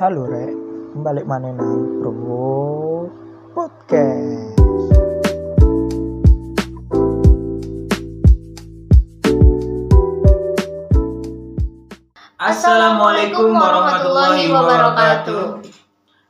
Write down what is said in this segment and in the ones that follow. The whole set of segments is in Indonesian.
Halo Rek, balik mana nang Bro Podcast. Assalamualaikum warahmatullahi wabarakatuh.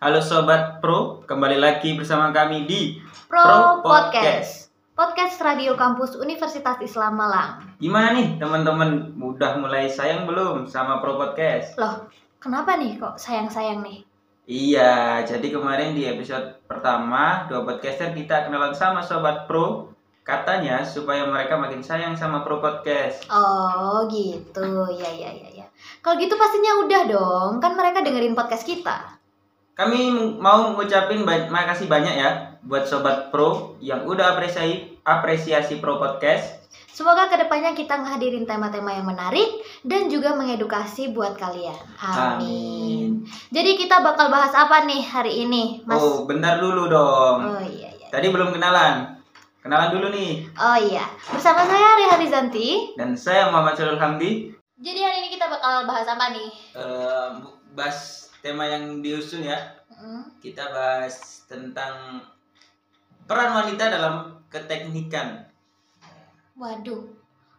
Halo sobat Pro, kembali lagi bersama kami di Pro Podcast. Podcast Radio Kampus Universitas Islam Malang. Gimana nih teman-teman? Udah mulai sayang belum sama Pro Podcast? Loh, kenapa nih kok sayang-sayang nih? Iya, jadi kemarin di episode pertama dua podcaster kita kenalan sama sobat Pro. Katanya supaya mereka makin sayang sama Pro Podcast. Oh gitu, ya ya ya ya. Kalau gitu pastinya udah dong, kan mereka dengerin podcast kita. Kami mau ngucapin ba- makasih banyak ya buat sobat Pro yang udah apresiasi apresiasi Pro Podcast. Semoga ke depannya kita ngehadirin tema-tema yang menarik dan juga mengedukasi buat kalian. Amin. Jadi kita bakal bahas apa nih hari ini, Mas? Oh, bentar dulu dong. Oh iya iya. Tadi belum kenalan. Kenalan dulu nih. Oh iya. Bersama saya Reha Rizanti. Dan saya Muhammad Syahrul Hamdi. Jadi hari ini kita bakal bahas apa nih? Eh, bahas tema yang diusung ya. Hmm. Kita bahas tentang peran wanita dalam keteknikan. Waduh,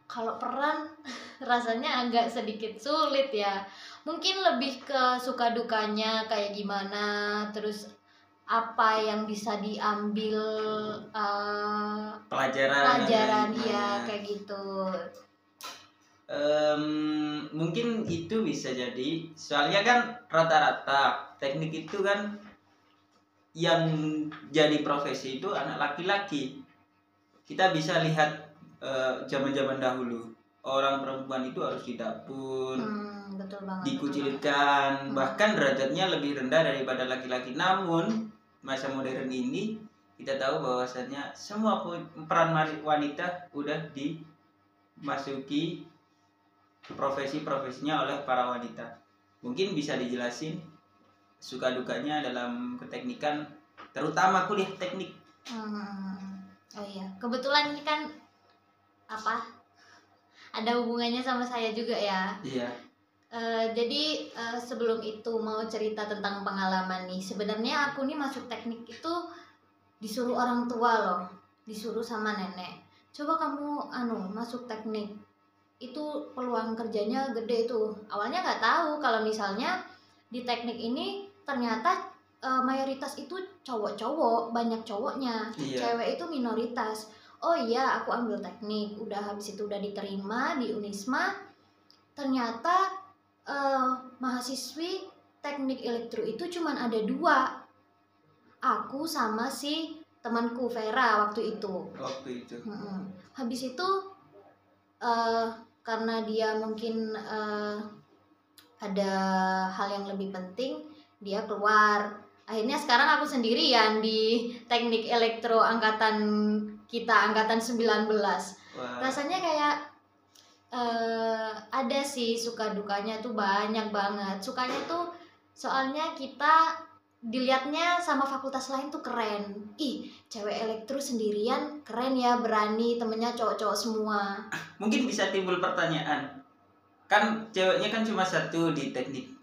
kalau peran rasanya agak sedikit sulit ya. Mungkin lebih ke suka dukanya kayak gimana, terus apa yang bisa diambil uh, Pelajaran. pelajaran Nah, ya kayak gitu. em, mungkin itu bisa jadi. Soalnya kan rata-rata teknik itu kan yang jadi profesi itu anak laki-laki. Kita bisa lihat eh, zaman-zaman dahulu orang perempuan itu harus di dapur, Hmm, betul banget. betul dikucilkan Hmm. bahkan derajatnya lebih rendah daripada laki-laki namun masa modern ini kita tahu bahwasannya semua peran wanita udah dimasuki profesi-profesinya oleh para wanita mungkin bisa dijelasin suka dukanya dalam keteknikan terutama kuliah teknik. Hmm. Oh iya, kebetulan ini kan apa? Ada hubungannya sama saya juga ya. iya. Eh, jadi eh, sebelum itu mau cerita tentang pengalaman nih sebenarnya aku nih masuk teknik itu disuruh orang tua loh disuruh sama nenek. Coba kamu anu masuk teknik. Itu peluang kerjanya gede tuh. Awalnya nggak tahu kalau misalnya di teknik ini ternyata eh, mayoritas itu cowok-cowok banyak cowoknya. Iya. Cewek itu minoritas oh iya aku ambil teknik. Udah habis itu udah diterima di Unisma. Ternyata eh, mahasiswi teknik elektro itu cuman ada dua. Aku sama si temanku Vera waktu itu. Waktu itu. Mm-mm. habis itu eh, karena dia mungkin eh, ada hal yang lebih penting dia keluar. Akhirnya sekarang aku sendirian di teknik elektro angkatan kita angkatan 19 Wah, rasanya kayak eh ada sih suka dukanya tuh banyak banget. Sukanya tuh soalnya kita dilihatnya sama fakultas lain tuh keren. Ih cewek elektro sendirian keren ya berani temennya cowok-cowok semua. Mungkin bisa timbul pertanyaan. Kan ceweknya kan cuma satu di teknik.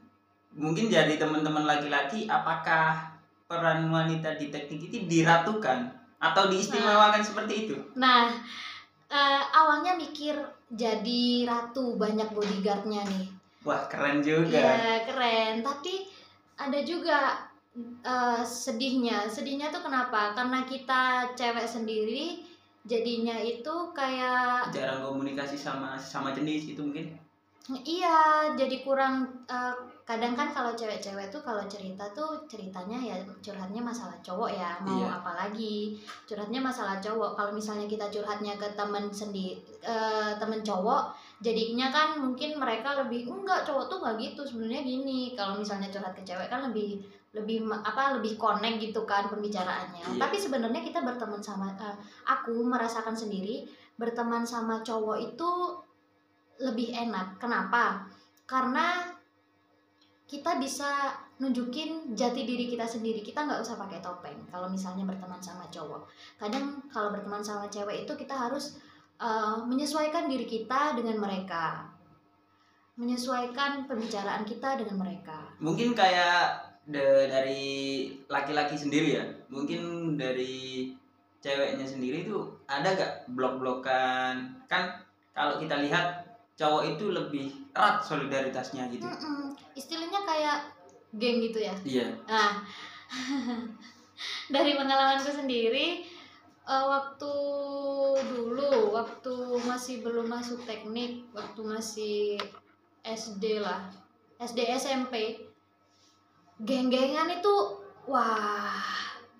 Mungkin jadi teman-teman laki-laki apakah peran wanita di teknik itu diratukan atau diistimewakan seperti itu? Nah eh, awalnya mikir jadi ratu banyak bodyguardnya nih. Wah keren juga. Iya keren. Tapi ada juga eh, sedihnya. Sedihnya tuh kenapa? Karena kita cewek sendiri jadinya itu kayak jarang komunikasi sama sama jenis itu mungkin iya jadi kurang eh, kadang kan kalau cewek-cewek tuh kalau cerita tuh ceritanya ya curhatnya masalah cowok ya mau Iya. apa lagi curhatnya masalah cowok kalau misalnya kita curhatnya ke temen sendiri temen cowok jadinya kan mungkin mereka lebih enggak cowok tuh nggak gitu sebenarnya gini kalau misalnya curhat ke cewek kan lebih lebih apa lebih connect gitu kan pembicaraannya Iya. tapi sebenarnya kita berteman sama eh, aku merasakan sendiri berteman sama cowok itu lebih enak. Kenapa? Karena kita bisa nunjukin jati diri kita sendiri. Kita nggak usah pakai topeng kalau misalnya berteman sama cowok. Kadang kalau berteman sama cewek itu kita harus uh, menyesuaikan diri kita dengan mereka. Menyesuaikan pembicaraan kita dengan mereka. Mungkin kayak de- dari laki-laki sendiri ya? Mungkin dari ceweknya sendiri tuh ada gak blok-blokan? Kan kalau kita lihat cowok itu lebih erat solidaritasnya gitu Mm-mm. istilahnya kayak geng gitu ya iya Nah, dari pengalamanku sendiri, eh, waktu dulu, waktu masih belum masuk teknik, waktu masih SD lah, SD SMP, geng-gengan itu, wah,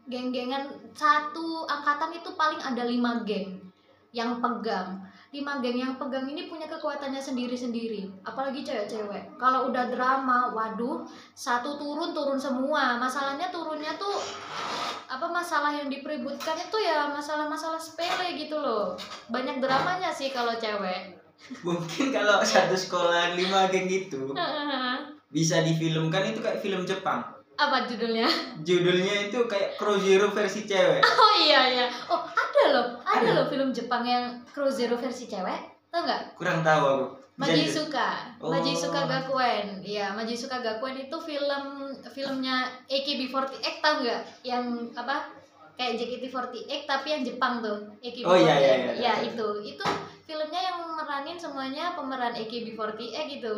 geng-gengan satu angkatan itu paling ada lima geng yang pegang. Lima geng yang pegang ini punya kekuatannya sendiri-sendiri, apalagi cewek-cewek. Kalau udah drama, waduh, satu turun turun semua. Masalahnya turunnya tuh apa masalah yang dipeributkan itu ya masalah-masalah sepele gitu loh. Banyak dramanya sih kalau cewek. Mungkin kalau satu sekolah lima geng gitu bisa difilmkan itu kayak film Jepang. Apa judulnya? Judulnya itu kayak Crow Zero versi cewek. Oh iya iya. Oh ada loh ada, loh film Jepang yang Crow Zero versi cewek tau nggak kurang tahu aku Bisa Maji di- Suka, Oh. Maji Suka Gakuen, iya Maji Suka Gakuen itu film filmnya AKB48 tau nggak? Yang apa? Kayak JKT48 tapi yang Jepang tuh AKB48. Oh, iya, iya, iya. Ya itu, itu filmnya yang meranin semuanya pemeran AKB48 gitu.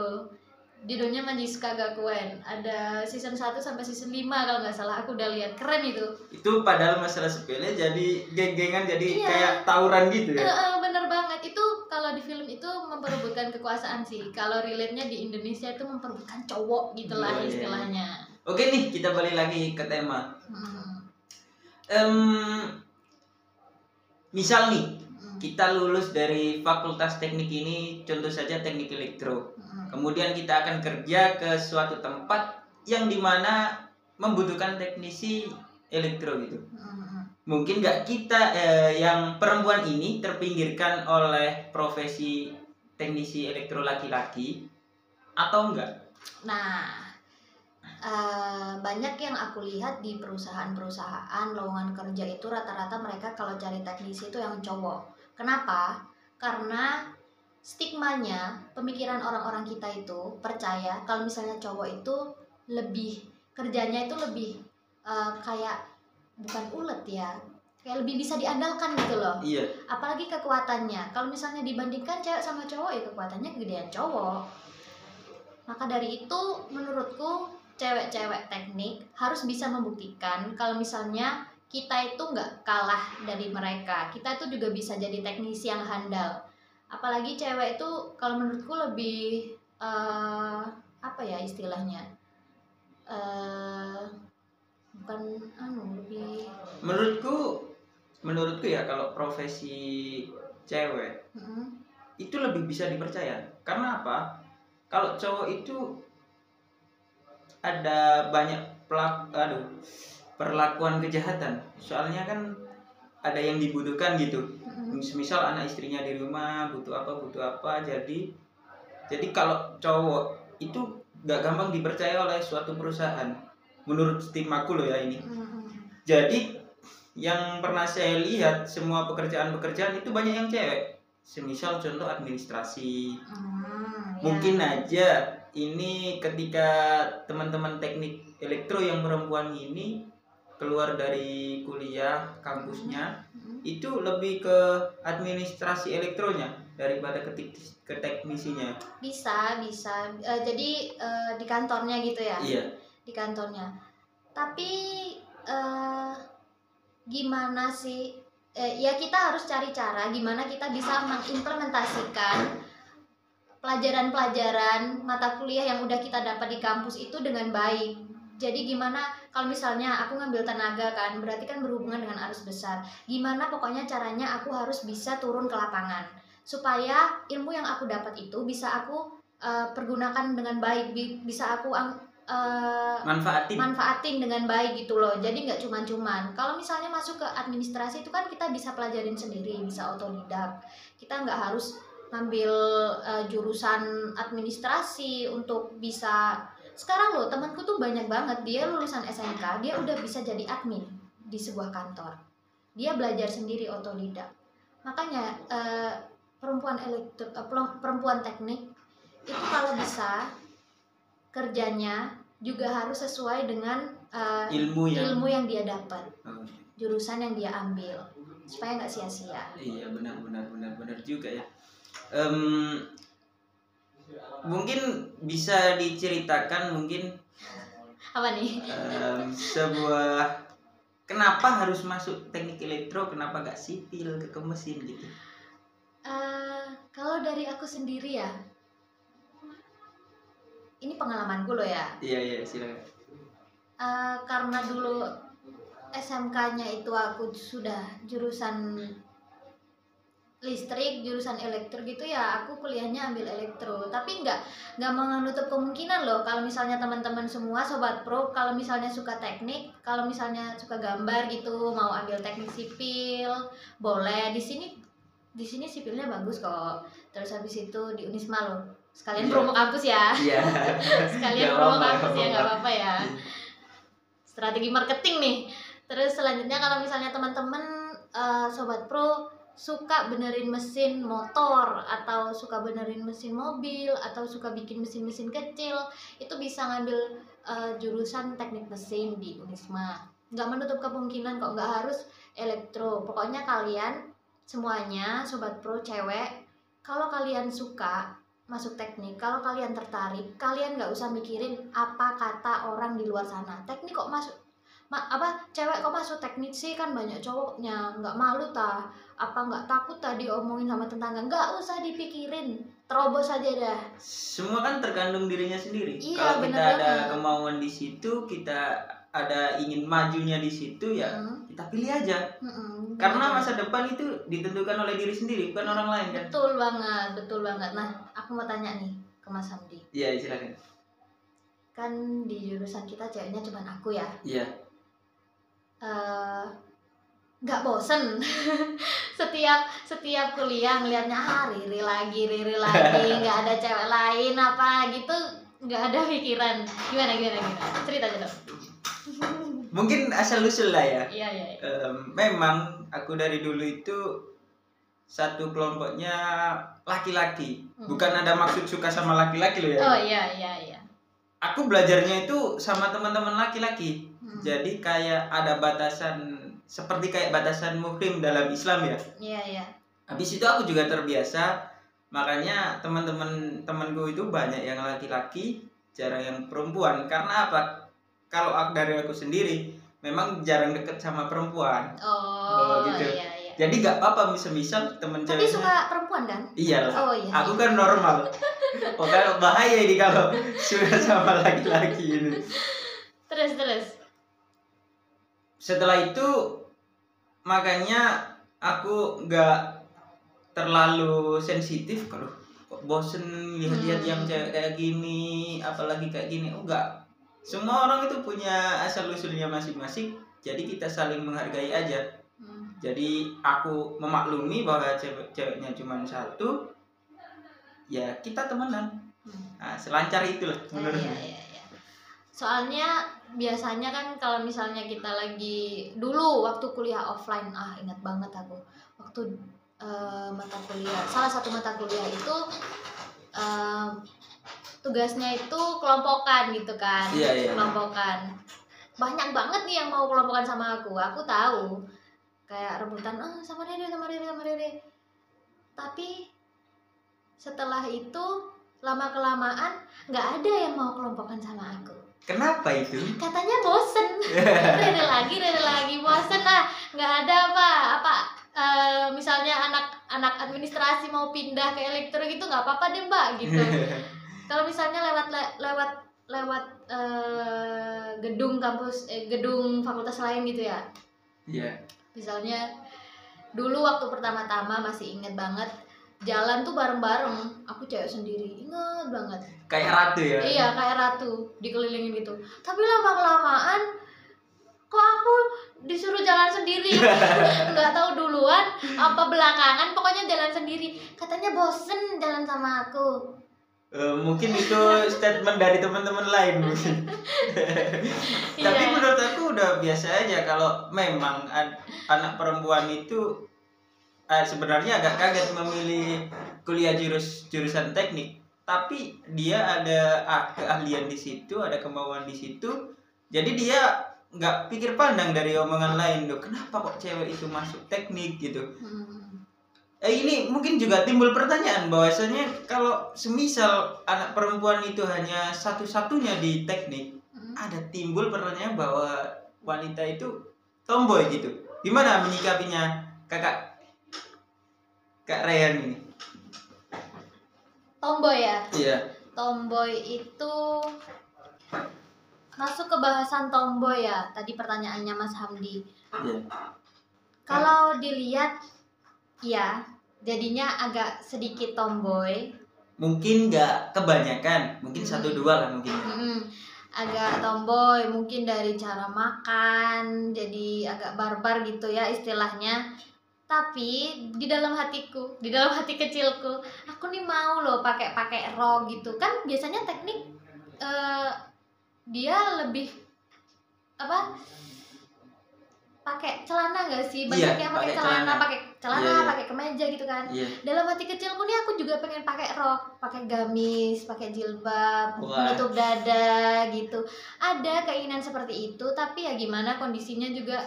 Judulnya Maji Suka Gakuen. Ada season 1 sampai season 5 kalau nggak salah. Aku udah lihat keren itu. itu padahal masalah sepele jadi geng-gengan jadi Iya. kayak tawuran gitu ya eh, bener banget itu kalau di film itu memperebutkan kekuasaan sih kalau relate-nya di Indonesia itu memperebutkan cowok gitulah Iya, iya. istilahnya oke nih kita balik lagi ke tema Hmm, Em, misal nih kita lulus dari fakultas teknik ini contoh saja teknik elektro hmm. kemudian kita akan kerja ke suatu tempat yang di mana membutuhkan teknisi elektro gitu Hmm, mungkin nggak kita eh, yang perempuan ini terpinggirkan oleh profesi teknisi elektro laki-laki atau enggak Nah, eh, banyak yang aku lihat di perusahaan-perusahaan lowongan kerja itu rata-rata mereka kalau cari teknisi itu yang cowok. Kenapa? Karena stigmanya pemikiran orang-orang kita itu percaya kalau misalnya cowok itu lebih kerjanya itu lebih eh, kayak bukan ulet ya kayak lebih bisa diandalkan gitu loh. Iya. Apalagi kekuatannya. Kalau misalnya dibandingkan cewek sama cowok ya kekuatannya gedean cowok. Maka dari itu menurutku cewek-cewek teknik harus bisa membuktikan kalau misalnya kita itu nggak kalah dari mereka. Kita itu juga bisa jadi teknisi yang handal. Apalagi cewek itu kalau menurutku lebih eh, apa ya istilahnya? Eh bukan anu lebih menurutku menurutku ya kalau profesi cewek mm, itu lebih bisa dipercaya. Karena apa? Kalau cowok itu ada banyak pelak aduh perlakuan kejahatan. Soalnya kan ada yang dibutuhkan gitu. Mm, misal anak istrinya di rumah butuh apa butuh apa jadi jadi kalau cowok itu gak gampang dipercaya oleh suatu perusahaan. Menurut stigmaku loh ya ini. Mm, jadi yang pernah saya lihat semua pekerjaan-pekerjaan itu banyak yang cewek. Semisal contoh administrasi. Mm, ya. mungkin aja ini ketika teman-teman teknik elektro yang perempuan ini keluar dari kuliah kampusnya Mm, itu lebih ke administrasi elektronya daripada ke, ke teknisinya. Bisa bisa. Eh, jadi eh, di kantornya gitu ya? Iya. Di kantornya. Tapi eh gimana sih? Eh, ya kita harus cari cara gimana kita bisa mengimplementasikan pelajaran-pelajaran mata kuliah yang udah kita dapat di kampus itu dengan baik jadi gimana kalau misalnya aku ngambil tenaga kan berarti kan berhubungan dengan arus besar. Gimana pokoknya caranya aku harus bisa turun ke lapangan? Supaya ilmu yang aku dapat itu bisa aku eh, pergunakan dengan baik bi- bisa aku eh, manfaatin. manfaatin dengan baik gitu loh. Jadi nggak cuman-cuman. Kalau misalnya masuk ke administrasi itu kan kita bisa pelajarin sendiri bisa otodidak. Kita nggak harus ngambil eh, jurusan administrasi untuk bisa sekarang loh temanku tuh banyak banget. Dia lulusan SMK dia udah bisa jadi admin di sebuah kantor. Dia belajar sendiri otodidak. Makanya eh, perempuan elektro eh, perempuan teknik itu kalau bisa kerjanya juga harus sesuai dengan uh, ilmu yang ilmu yang dia dapat. Oh, jurusan yang dia ambil supaya nggak sia-sia. Iya benar benar benar benar juga ya. Em, mungkin bisa diceritakan mungkin apa nih? em, sebuah kenapa harus masuk teknik elektro kenapa gak sipil ke, ke mesin gitu? Eh, kalau dari aku sendiri ya ini pengalamanku loh ya. Iya iya silakan. Eh, karena dulu SMK-nya itu aku sudah jurusan listrik, jurusan elektro gitu ya, aku kuliahnya ambil elektro. Tapi nggak nggak menutup kemungkinan loh kalau misalnya teman-teman semua sobat pro, kalau misalnya suka teknik, kalau misalnya suka gambar gitu, mau ambil teknik sipil, boleh. Di sini di sini sipilnya bagus kok. Terus habis itu di Unisma loh. Sekalian Iya. promo kampus ya. iya Sekalian promo kampus ya, nggak apa-apa. ya strategi marketing nih. Terus selanjutnya kalau misalnya teman-teman eh, sobat pro suka benerin mesin motor atau suka benerin mesin mobil atau suka bikin mesin-mesin kecil, itu bisa ngambil eh, jurusan teknik mesin di Unisma. Nggak menutup kemungkinan kok nggak harus elektro. Pokoknya kalian semuanya sobat pro cewek kalau kalian suka masuk teknik kalau kalian tertarik kalian nggak usah mikirin apa kata orang di luar sana teknik kok masuk ma- apa cewek kok masuk teknik sih kan banyak cowoknya nggak malu tah apa nggak takut tadi omongin sama tetangga? Nggak usah dipikirin. Terobos aja dah. Semua kan tergantung dirinya sendiri. Iya, kalau kita bener ada banget. kemauan di situ kita ada ingin majunya di situ ya Mm, kita pilih aja. Mm-mm, karena masa depan itu ditentukan oleh diri sendiri bukan orang lain kan? Betul banget betul banget. Nah aku mau tanya nih ke Mas Hamdi. Iya silakan. Kan di jurusan kita ceweknya cuma aku ya. Iya. Eh, nggak bosen. Setiap setiap kuliah ngelihatnya ah Riri lagi Riri lagi nggak ada cewek lain apa gitu nggak ada pikiran. Gimana gimana gimana? Cerita aja dong. Mungkin asal usul lah ya. Iya iya iya. Em, memang aku dari dulu itu satu kelompoknya laki-laki. Hmm. bukan ada maksud suka sama laki-laki loh ya. Oh iya iya iya. Aku belajarnya itu sama teman-teman laki-laki. Hmm. jadi kayak ada batasan seperti kayak batasan muhrim dalam Islam ya. Iya iya. Habis itu aku juga terbiasa. Makanya teman-teman temanku itu banyak yang laki-laki jarang yang perempuan. Karena apa? Kalau aku dari aku sendiri memang jarang deket sama perempuan. Oh, Oh, gitu. iya iya. Jadi nggak apa-apa misal-misal temen tapi ceweknya suka perempuan kan? Iyalah. Oh iya. Aku kan normal. Pokoknya bahaya ini kalau sudah sama laki-laki ini. Terus terus. Setelah itu makanya aku nggak terlalu sensitif kalau bosen lihat-lihat Hmm. yang cewek kayak gini apalagi kayak gini oh, enggak semua orang itu punya asal usulnya masing-masing jadi kita saling menghargai aja Hmm. jadi aku memaklumi bahwa cewek-ceweknya cuma satu ya kita temenan Hmm. nah selancar itulah Ya, menurut iya, iya, iya. Soalnya biasanya kan kalau misalnya kita lagi dulu waktu kuliah offline, ah ingat banget aku waktu eh, mata kuliah salah satu mata kuliah itu eh, tugasnya itu kelompokan gitu kan, Iya, iya. kelompokan. Banyak banget nih yang mau kelompokan sama aku, aku tahu kayak rebutan, ah sama Rere, sama Rere, sama Rere. Tapi setelah itu lama kelamaan nggak ada yang mau kelompokan sama aku kenapa itu? Katanya bosen. Rere lagi rere lagi bosen. Ah nggak ada apa apa eh, misalnya anak anak administrasi mau pindah ke elektro gitu nggak apa-apa deh mbak gitu. Kalau misalnya lewat le- lewat lewat eh, gedung kampus eh, gedung fakultas lain gitu ya? Iya. misalnya dulu waktu pertama-tama masih inget banget jalan tuh bareng-bareng. Aku cewek sendiri. Inget banget. Kayak ratu ya? Iya kayak ratu. Dikelilingin gitu. Tapi lama kelamaan kok aku disuruh jalan sendiri? Nggak tahu duluan apa belakangan pokoknya jalan sendiri. Katanya bosen jalan sama aku. Eh, mungkin itu statement dari teman-teman lain mungkin. Tapi Iya. menurut aku udah biasa aja kalau memang anak perempuan itu eh, sebenarnya agak kaget memilih kuliah jurus jurusan teknik. Tapi dia ada ah, keahlian di situ ada kemauan di situ. Jadi dia nggak pikir pandang dari omongan lain loh kenapa kok cewek itu masuk teknik? gitu. Hmm. eh, ini mungkin juga timbul pertanyaan bahwasanya kalau semisal anak perempuan itu hanya satu-satunya di teknik Hmm. ada timbul pertanyaan bahwa wanita itu tomboy gitu. Gimana menyikapinya kakak kak Ryan ini. Tomboy ya? Iya. Tomboy itu masuk ke bahasan tomboy ya? Tadi pertanyaannya Mas Hamdi. Iya. Kalau dilihat ya jadinya agak sedikit tomboy. Mungkin nggak kebanyakan mungkin Hmm. satu dua lah mungkin. Mm-mm. agak tomboy mungkin dari cara makan jadi agak barbar gitu ya istilahnya tapi di dalam hatiku di dalam hati kecilku aku nih mau loh pakai pakai rok gitu kan biasanya teknik eh, dia lebih apa pakai celana gak sih banyak Iya, yang pakai celana pakai celana Iya, iya. pakai kemeja gitu kan iya dalam hati kecilku nih aku juga pengen pakai rok, pakai gamis, pakai jilbab, Wah. menutup dada gitu. Ada keinginan seperti itu, tapi ya gimana kondisinya juga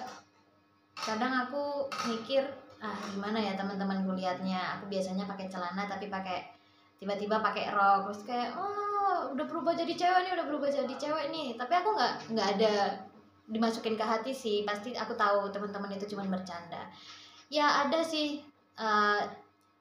kadang aku mikir ah gimana ya teman-teman lihatnya aku biasanya pakai celana tapi pakai tiba-tiba pakai rok. Terus kayak oh udah berubah jadi cewek nih udah berubah jadi cewek nih. Tapi aku nggak nggak ada dimasukin ke hati sih. Pasti aku tahu teman-teman itu cuma bercanda. Ya ada sih eh,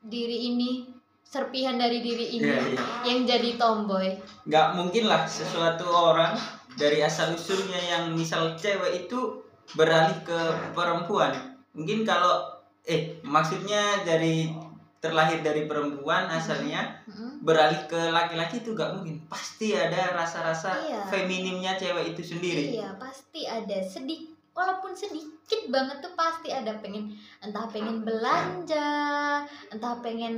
diri ini serpihan dari diri ini Iya, iya. yang jadi tomboy. Nggak mungkin lah sesuatu orang dari asal usulnya yang misal cewek itu beralih ke perempuan. Mungkin kalau eh maksudnya dari terlahir dari perempuan asalnya Mm-mm. beralih ke laki-laki itu nggak mungkin. Pasti ada rasa-rasa Iya. feminimnya cewek itu sendiri. Iya pasti ada. Sedikit walaupun sedikit banget tuh pasti ada pengen entah pengen belanja entah pengen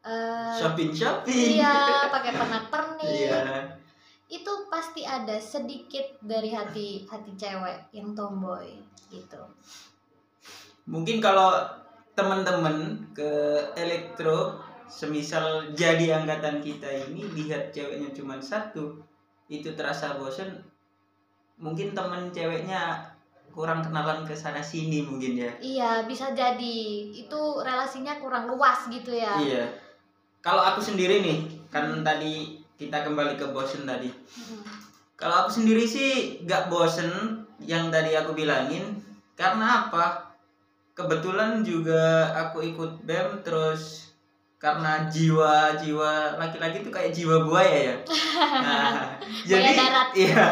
eh, shopping shopping. iya pakai pernak-pernik iya. Itu pasti ada sedikit dari hati hati cewek yang tomboy gitu mungkin kalau teman-teman ke elektro semisal jadi angkatan kita ini lihat ceweknya cuma satu itu terasa bosen. Mungkin temen ceweknya kurang kenalan ke sana sini mungkin ya. Iya bisa jadi. Itu relasinya kurang luas gitu ya. Iya. Kalau aku sendiri nih kan tadi kita kembali ke bosen tadi. Mm. kalau aku sendiri sih gak bosen yang tadi aku bilangin. Karena apa kebetulan juga aku ikut bem terus karena jiwa-jiwa laki-laki itu kayak jiwa buaya ya nah, jadi darat. iya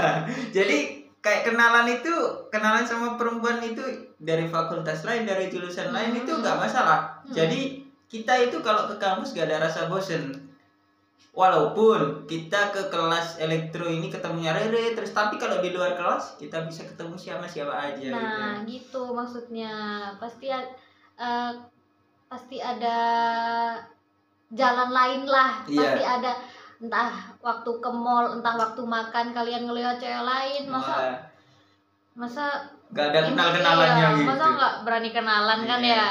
jadi kayak kenalan itu kenalan sama perempuan itu dari fakultas lain dari jurusan lain itu Hmm. nggak masalah Hmm. jadi kita itu kalau ke kampus gak ada rasa bosen walaupun kita ke kelas elektro ini ketemunya Rere terus tapi kalau di luar kelas kita bisa ketemu siapa siapa aja gitu. Nah, gitu maksudnya. Pasti eh, pasti ada jalan lain lah. Iya. Pasti ada entah waktu ke mall, entah waktu makan kalian ngelihat cewek lain, masa Wah, masa gak ada kenal kenalannya iya, gitu Masa nggak berani kenalan kan Iya. ya?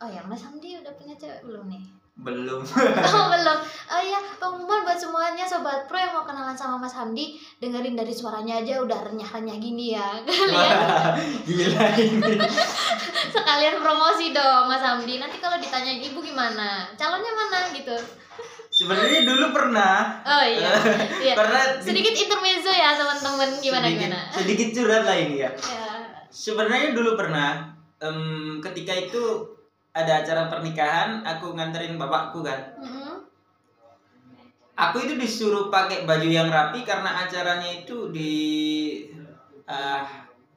Oh ya, Mas Hamdi udah punya cewek belum nih? Belum Oh belum. Oh iya, pengumuman buat semuanya sobat pro yang mau kenalan sama Mas Hamdi, dengerin dari suaranya aja udah renyah-renyah gini ya. Kalian Wah, gila ini sekalian promosi dong Mas Hamdi. Nanti kalau ditanyain ibu gimana, calonnya mana gitu. sebenarnya dulu pernah Oh iya, iya. pernah di- Sedikit intermezzo ya teman-teman gimana sedikit, gimana. sedikit curhat lah ini ya Ya. sebenarnya dulu pernah em, ketika itu ada acara pernikahan aku nganterin bapakku kan Mm-mm. aku itu disuruh pakai baju yang rapi karena acaranya itu di ah,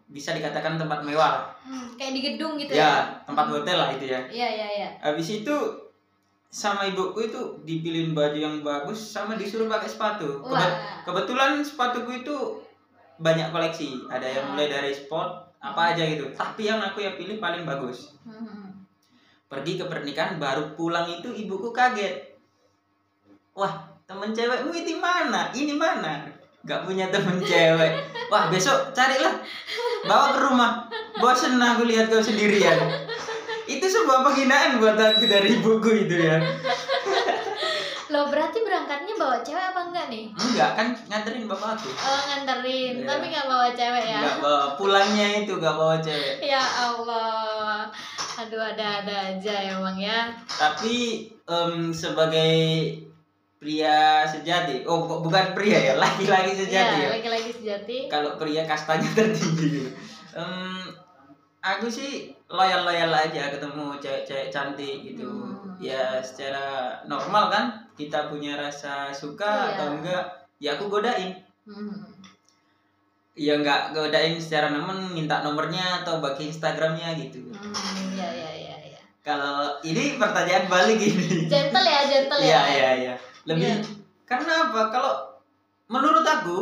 bisa dikatakan tempat mewah. Hmm, kayak di gedung gitu ya ya. tempat hotel lah itu ya Iya iya iya. habis itu sama ibuku itu dipilihin baju yang bagus sama disuruh pakai sepatu Kebe- Wah. kebetulan sepatuku itu banyak koleksi ada yang mulai dari sport apa aja gitu tapi yang aku yang pilih paling bagus Hmm. Pergi ke pernikahan baru pulang itu ibuku kaget. Wah temen cewekmu itu mana? Ini mana? Gak punya temen cewek. Wah besok carilah. Bawa ke rumah. Bosen aku lihat kau sendirian. Itu sebuah penghinaan buat aku dari ibuku itu ya. Loh berarti berangkat berangkatnya bawa cewek apa enggak nih? Enggak kan nganterin bapak aku. Oh nganterin. Iya. tapi nggak bawa cewek ya? Enggak bawa pulangnya itu enggak bawa cewek. Ya Allah aduh ada-ada aja emang ya. Tapi em, sebagai pria sejati oh bu- bukan pria ya laki-laki sejati Iya, ya? laki-laki sejati. Kalau pria kastanya tertinggi Em, aku sih loyal loyal aja ketemu cewek-cewek cantik gitu. Hmm. ya secara normal kan? Kita punya rasa suka Iya. atau enggak ya aku godain. Hmm. ya enggak godain secara nemen minta nomornya atau bagi instagramnya gitu. Hmm, ya ya ya ya kalau ini pertanyaan balik ini gentle ya gentle Iya ya iya iya. Lebih Iya. karena apa? Kalau menurut aku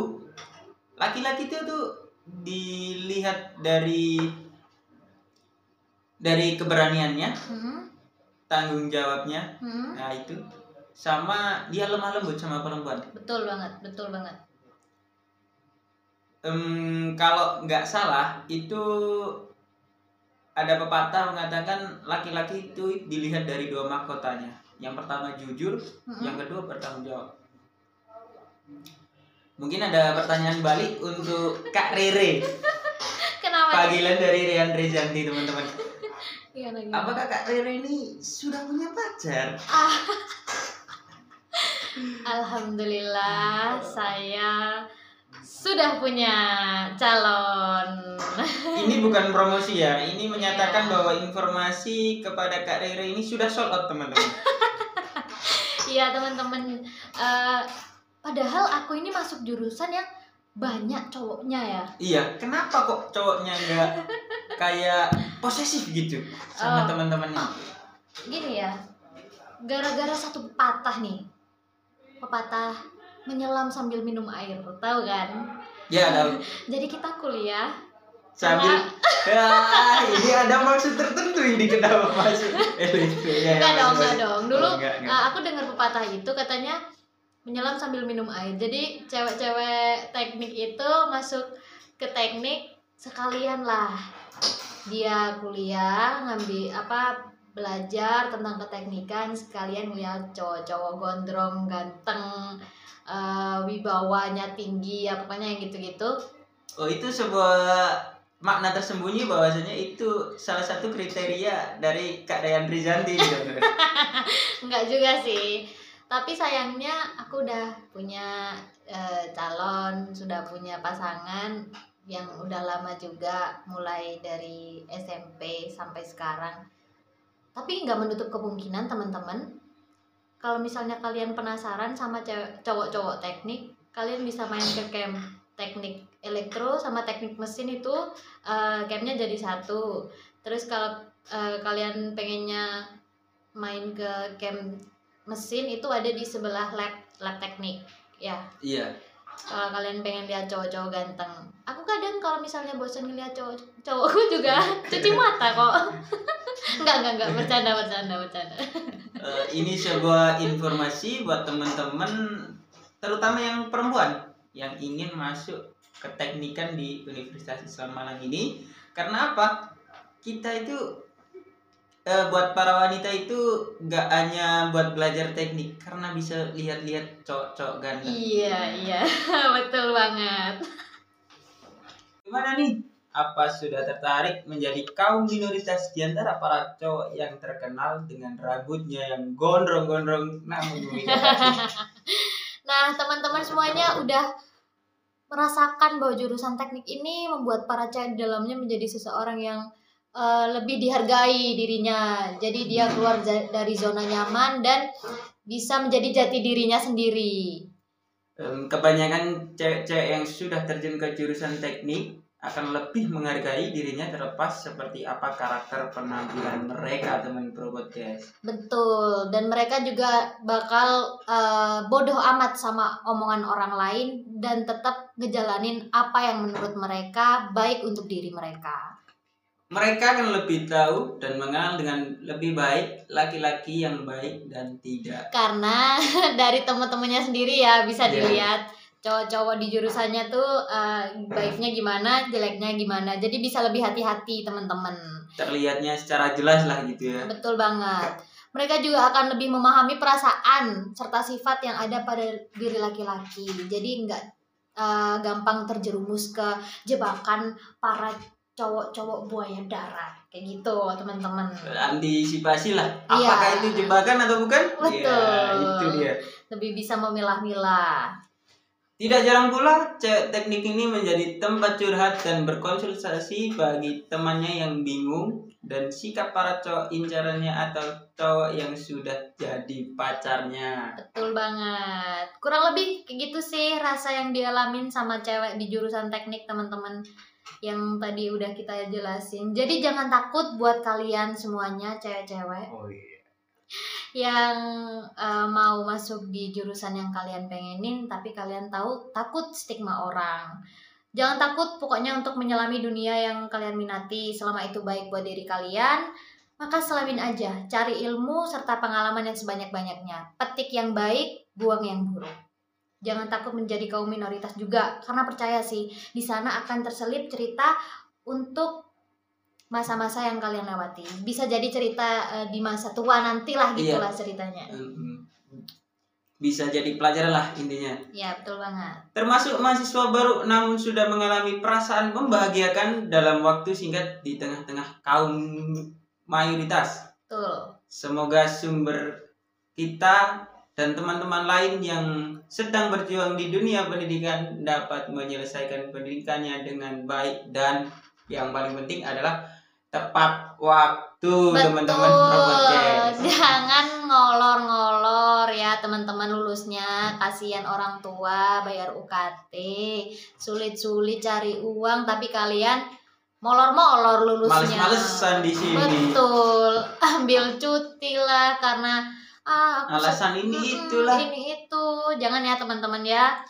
laki-laki itu tuh dilihat dari dari keberaniannya, Hmm, tanggung jawabnya, hmm. nah itu sama dia lemah lembut sama perempuan. betul banget betul banget Em, kalau nggak salah itu ada pepatah mengatakan laki-laki itu dilihat dari dua mahkotanya. Yang pertama jujur, Hmm. yang kedua bertanggung jawab. Mungkin ada pertanyaan balik untuk Kak Rere. kenapa Panggilan dari Rian Rizanti teman-teman. Gimana, gimana? Apakah Kak Rere ini sudah punya pacar? Alhamdulillah saya sudah punya calon. Ini bukan promosi ya, ini menyatakan Iya. bahwa informasi kepada Kak Rere ini sudah sold out teman-teman. Iya teman-teman. Eh, padahal aku ini masuk jurusan yang banyak cowoknya ya. Iya, kenapa kok cowoknya nggak kayak posesif gitu sama Oh. teman-temannya? Gini ya, gara-gara satu pepatah nih, pepatah menyelam sambil minum air, tahu kan? Ya, tahu. Jadi kita kuliah Sambil ya, ini ada maksud tertentu ini kenapa masuk LSP ya. Enggak dong, maksud- enggak dong. Dulu Oh, enggak, enggak. uh, aku dengar pepatah itu katanya menyelam sambil minum air. Jadi cewek-cewek teknik itu masuk ke teknik sekalian lah. Dia kuliah ngambil apa belajar tentang keteknikan sekalian lihat cowok-cowok gondrong ganteng uh, wibawanya tinggi ya pokoknya yang gitu-gitu Oh, itu sebuah makna tersembunyi bahwasanya itu salah satu kriteria dari Kak Dayan Rizanti gitu. Enggak juga sih. Tapi sayangnya aku udah punya eh, calon, sudah punya pasangan yang udah lama juga mulai dari SMP sampai sekarang. Tapi nggak menutup kemungkinan teman-teman kalau misalnya kalian penasaran sama cowok-cowok teknik, kalian bisa main ke camp teknik elektro sama teknik mesin itu eh, campnya jadi satu. Terus kalau eh, kalian pengennya main ke camp mesin itu ada di sebelah lab lab teknik ya. Iya. kalau kalian pengen lihat cowok-cowok ganteng. Aku kadang kalau misalnya bosan ngeliat cowok cowokku juga cuci mata kok. Enggak enggak enggak bercanda bercanda bercanda Eh, ini sebuah informasi buat teman-teman terutama yang perempuan yang ingin masuk keteknikan di Universitas Islam Malang ini. Karena apa? Kita itu eh, buat para wanita itu nggak hanya buat belajar teknik karena bisa lihat-lihat cowok-cowok ganteng. Iya iya. Betul banget. Gimana nih apa sudah tertarik menjadi kaum minoritas di antara para cowok yang terkenal dengan rambutnya yang gondrong-gondrong namun Nah, teman-teman semuanya udah merasakan bahwa jurusan teknik ini membuat para cewek di dalamnya menjadi seseorang yang eh, lebih dihargai dirinya. Jadi dia keluar dari zona nyaman dan bisa menjadi jati dirinya sendiri. Kebanyakan cewek-cewek yang sudah terjun ke jurusan teknik akan lebih menghargai dirinya terlepas seperti apa karakter penampilan mereka teman pro podcast Betul. Dan mereka juga bakal eh, bodoh amat sama omongan orang lain dan tetap ngejalanin apa yang menurut mereka baik untuk diri mereka. mereka akan lebih tahu dan mengenal dengan lebih baik laki-laki yang baik dan tidak karena dari teman-temannya sendiri ya bisa Iya. dilihat cowok-cowok di jurusannya tuh eh, baiknya gimana jeleknya gimana. Jadi bisa lebih hati-hati teman-teman. Terlihatnya secara jelas lah gitu ya. Betul banget. Mereka juga akan lebih memahami perasaan serta sifat yang ada pada diri laki-laki. Jadi nggak uh, gampang terjerumus ke jebakan para cowok-cowok buaya darat. Kayak gitu teman-teman. Antisipasi lah. Iya. apakah itu jebakan atau bukan? Betul. Ya, itu dia. Lebih bisa memilah-milah tidak jarang pula teknik ini menjadi tempat curhat dan berkonsultasi bagi temannya yang bingung dan sikap para cowok incarannya atau cowok yang sudah jadi pacarnya. Betul banget. Kurang lebih kayak gitu sih rasa yang dialamin sama cewek di jurusan teknik teman-teman yang tadi udah kita jelasin. Jadi jangan takut buat kalian semuanya cewek-cewek. Oh iya yang eh, mau masuk di jurusan yang kalian pengenin tapi kalian tahu takut stigma orang. Jangan takut pokoknya untuk menyelami dunia yang kalian minati. Selama itu baik buat diri kalian maka selamin aja. Cari ilmu serta pengalaman yang sebanyak-banyaknya. Petik yang baik buang yang buruk. Jangan takut menjadi kaum minoritas juga karena percaya sih di sana akan terselip cerita untuk masa-masa yang kalian lewati. Bisa jadi cerita eh, di masa tua nanti lah Iya. gitulah ceritanya. Mm-mm. bisa jadi pelajaran lah intinya. Ya betul banget. Termasuk mahasiswa baru namun sudah mengalami perasaan membahagiakan dalam waktu singkat di tengah-tengah kaum mayoritas. Betul. Semoga sumber kita dan teman-teman lain yang sedang berjuang di dunia pendidikan dapat menyelesaikan pendidikannya dengan baik dan yang paling penting adalah tepat waktu teman-teman jangan ngolor-ngolor ya teman-teman lulusnya. Kasihan orang tua bayar UKT sulit-sulit cari uang tapi kalian molor-molor lulusnya. Males-malesan di sini. betul. Ambil cuti lah karena ah, Alasan ini itulah. ini itu. Jangan ya teman-teman ya.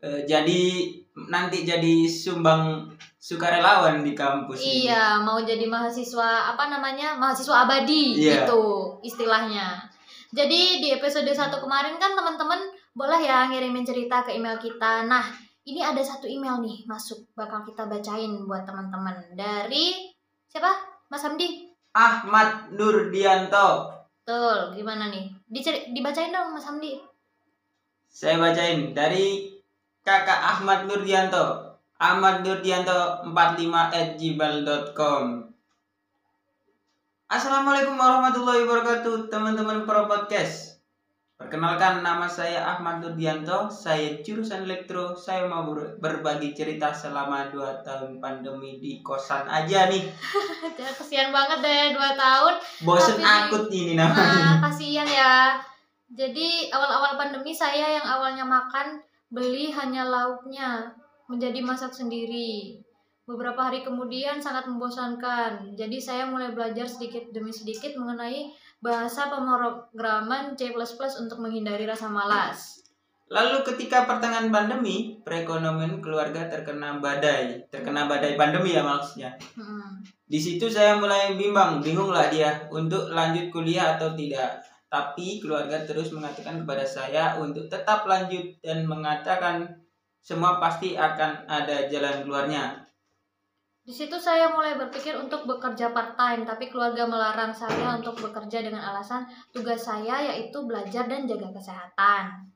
Eh, jadi nanti jadi sumbang sukarelawan di kampus ini. Iya, mau jadi mahasiswa apa namanya? Mahasiswa abadi Iya. gitu istilahnya. Jadi di episode 1 kemarin kan teman-teman boleh ya ngirimin cerita ke email kita. Nah, ini ada satu email nih masuk bakal kita bacain buat teman-teman dari siapa? Mas Hamdi. Ahmad Nurdianto. Tuh, gimana nih? Diceri- dibacain dong Mas Hamdi. Saya bacain dari kakak Ahmad Nurdianto. Ahmad Nurdianto 45 at gmail.com Assalamualaikum warahmatullahi wabarakatuh teman-teman pro podcast. Perkenalkan nama saya Ahmad Nurdianto Saya jurusan elektro Saya mau ber- berbagi cerita selama 2 tahun pandemi di kosan aja nih. Kasihan banget deh 2 tahun. Bosen Tapi- akut ini namanya. Nah, kasihan ya. Jadi awal-awal pandemi saya yang awalnya makan beli hanya lauknya menjadi masak sendiri. Beberapa hari kemudian sangat membosankan. Jadi saya mulai belajar sedikit demi sedikit mengenai bahasa pemrograman C++ untuk menghindari rasa malas. Lalu ketika pertengahan pandemi Perekonomian keluarga terkena badai Terkena badai pandemi ya maksudnya Hmm. Di situ saya mulai bimbang, bingung lah dia untuk lanjut kuliah atau tidak. Tapi keluarga terus mengatakan kepada saya untuk tetap lanjut dan mengatakan semua pasti akan ada jalan keluarnya. Di situ saya mulai berpikir untuk bekerja part-time, tapi keluarga melarang saya untuk bekerja dengan alasan tugas saya yaitu belajar dan jaga kesehatan.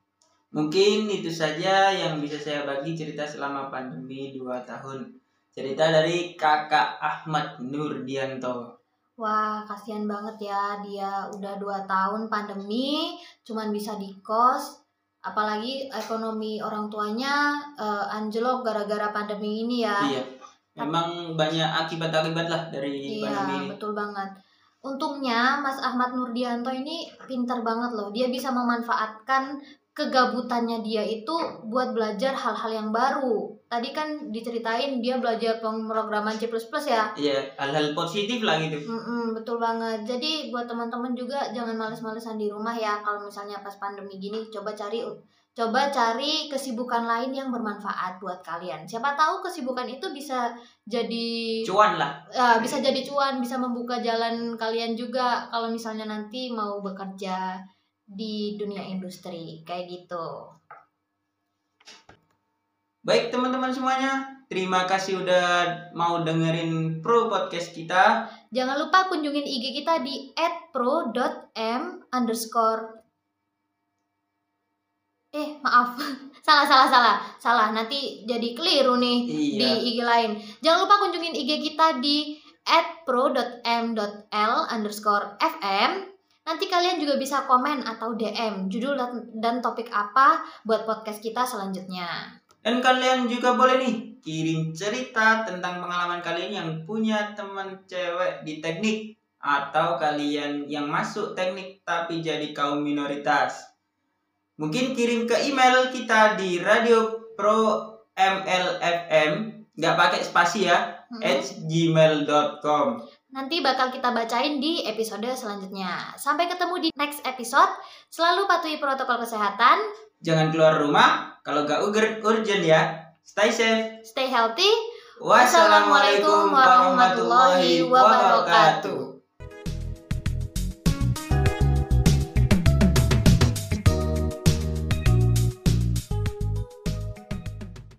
Mungkin itu saja yang bisa saya bagi cerita selama pandemi 2 tahun. Cerita dari kakak Ahmad Nurdianto. Wah, kasihan banget ya dia udah dua tahun pandemi, cuman bisa di kos. Apalagi ekonomi orang tuanya eh, anjlok gara-gara pandemi ini ya. Iya, memang banyak akibat-akibat lah dari Iya, pandemi ini. betul banget. Untungnya Mas Ahmad Nurdianto ini pintar banget loh. Dia bisa memanfaatkan kegabutannya dia itu buat belajar hal-hal yang baru. Tadi kan diceritain dia belajar pemrograman C++ ya. Iya, hal-hal positif lah gitu. Mm-mm, betul banget. Jadi buat teman-teman juga jangan males-malesan di rumah ya. Kalau misalnya pas pandemi gini, coba cari coba cari kesibukan lain yang bermanfaat buat kalian. Siapa tahu kesibukan itu bisa jadi Cuan lah. eh, bisa jadi cuan, bisa membuka jalan kalian juga kalau misalnya nanti mau bekerja di dunia industri kayak gitu. Baik teman-teman semuanya, terima kasih udah mau dengerin Pro Podcast kita. Jangan lupa kunjungin IG kita di @pro.m underscore Eh maaf salah salah salah salah nanti jadi keliru nih Iya. di IG lain. Jangan lupa kunjungin IG kita di @pro.m.l underscore fm. Nanti kalian juga bisa komen atau DM judul dan, topik apa buat podcast kita selanjutnya. Dan kalian juga boleh nih kirim cerita tentang pengalaman kalian yang punya teman cewek di teknik atau kalian yang masuk teknik tapi jadi kaum minoritas. Mungkin kirim ke email kita di radio pro mlfm nggak pakai spasi ya Hmm. at gmail.com Nanti bakal kita bacain di episode selanjutnya. Sampai ketemu di next episode. Selalu patuhi protokol kesehatan, jangan keluar rumah kalau urgent urgent ya stay safe stay healthy. wassalamualaikum warahmatullahi wabarakatuh